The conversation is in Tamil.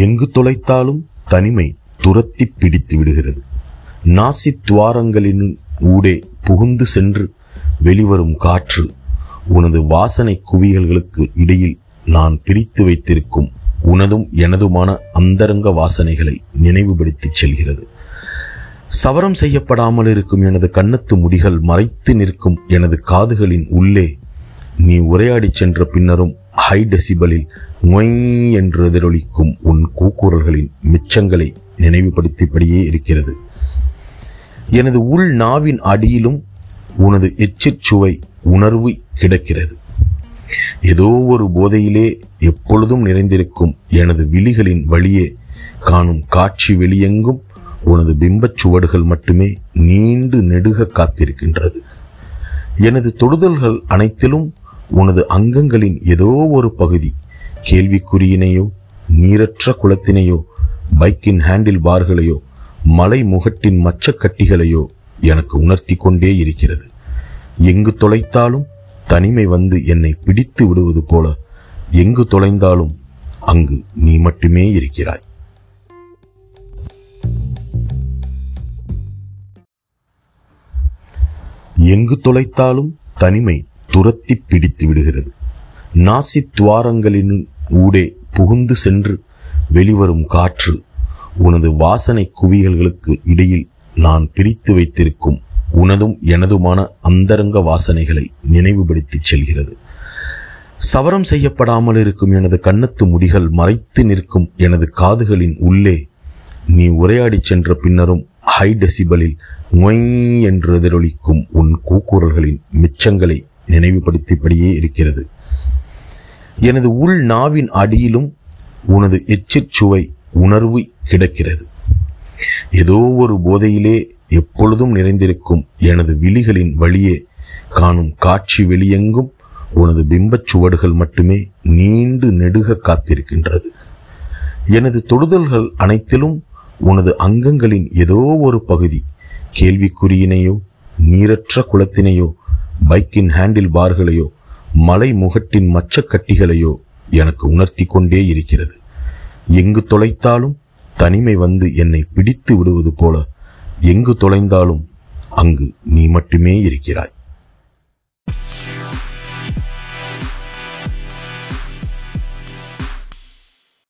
எங்கு தொலைத்தாலும் தனிமை துரத்தி பிடித்து விடுகிறது. நாசி துவாரங்களின் ஊடே புகுந்து சென்று வெளிவரும் காற்று உனது வாசனை குவியல்களுக்கு இடையில் நான் பிரித்து வைத்திருக்கும் உனதும் எனதுமான அந்தரங்க வாசனைகளை நினைவுபடுத்திச் செல்கிறது. சவரம் செய்யப்படாமல் இருக்கும் எனது கண்ணத்து முடிகள் மறைத்து நிற்கும் எனது காதுகளின் உள்ளே நீ உரையாடிச் சென்ற பின்னரும் ஹை டெசிபலில் மொய் என்று எதிரொலிக்கும் உன் கூக்குரல்களின் மிச்சங்களை நினைவுபடுத்தியபடியே இருக்கிறது. எனது உள் நாவின் அடியிலும் உனது எச்சிச்சுவை உணர்வு கிடக்கிறது. ஏதோ ஒரு போதையிலே எப்பொழுதும் நிறைந்திருக்கும் எனது விழிகளின் வழியே காணும் காட்சி வெளியெங்கும் உனது பிம்பச் சுவடுகள் மட்டுமே நீண்டு நெடுக காத்திருக்கின்றது. எனது தொடுதல்கள் அனைத்திலும் உனது அங்கங்களின் ஏதோ ஒரு பகுதி கேள்விக்குறியினையோ நீரற்ற குளத்தினையோ பைக்கின் ஹேண்டில் பார்களையோ மலை முகட்டின் மச்சக்கட்டிகளையோ எனக்கு உணர்த்தி கொண்டே இருக்கிறது. எங்கு தொலைத்தாலும் தனிமை வந்து என்னை பிடித்து விடுவது போல எங்கு தொலைந்தாலும் அங்கு நீ மட்டுமே இருக்கிறாய். எங்கு தொலைத்தாலும் தனிமை துரத்தி பிடித்து விடுகிறது. நாசி துவாரங்களின் ஊடே புகுந்து சென்று வெளிவரும் காற்று உனது வாசனை குவியல்களுக்கு இடையில் நான் பிரித்து வைத்திருக்கும் உனதும் எனதுமான அந்தரங்க வாசனைகளை நினைவுபடுத்திச் செல்கிறது. சவரம் செய்யப்படாமல் இருக்கும் எனது கண்ணத்து முடிகள் மறைத்து நிற்கும் எனது காதுகளின் உள்ளே நீ உரையாடி சென்ற பின்னரும் ஹை டெசிபலில் மொய் என்று எதிரொலிக்கும் உன் கூக்குரல்களின் மிச்சங்களை நினைவுபடுத்தியபடியே இருக்கிறது. எனது உள் நாவின் அடியிலும் உனது எச்சிச்சுவை உணர்வு கிடக்கிறது. ஏதோ ஒரு போதையிலே எப்பொழுதும் நிறைந்திருக்கும் எனது விழிகளின் வழியே காணும் காட்சி வெளியெங்கும் உனது பிம்பச் சுவடுகள் மட்டுமே நீண்டு நெடுக காத்திருக்கின்றது. எனது தொடுதல்கள் அனைத்திலும் உனது அங்கங்களின் ஏதோ ஒரு பகுதி கேள்விக்குறியினையோ நீரற்ற குளத்தினையோ பைக்கின் ஹேண்டில் பார்களையோ மலை முகட்டின் மச்சக்கட்டிகளையோ எனக்கு உணர்த்தி கொண்டே இருக்கிறது. எங்கு தொலைத்தாலும் தனிமை வந்து என்னை பிடித்து விடுவது போல எங்கு தொலைந்தாலும் அங்கு நீ மட்டுமே இருக்கிறாய்.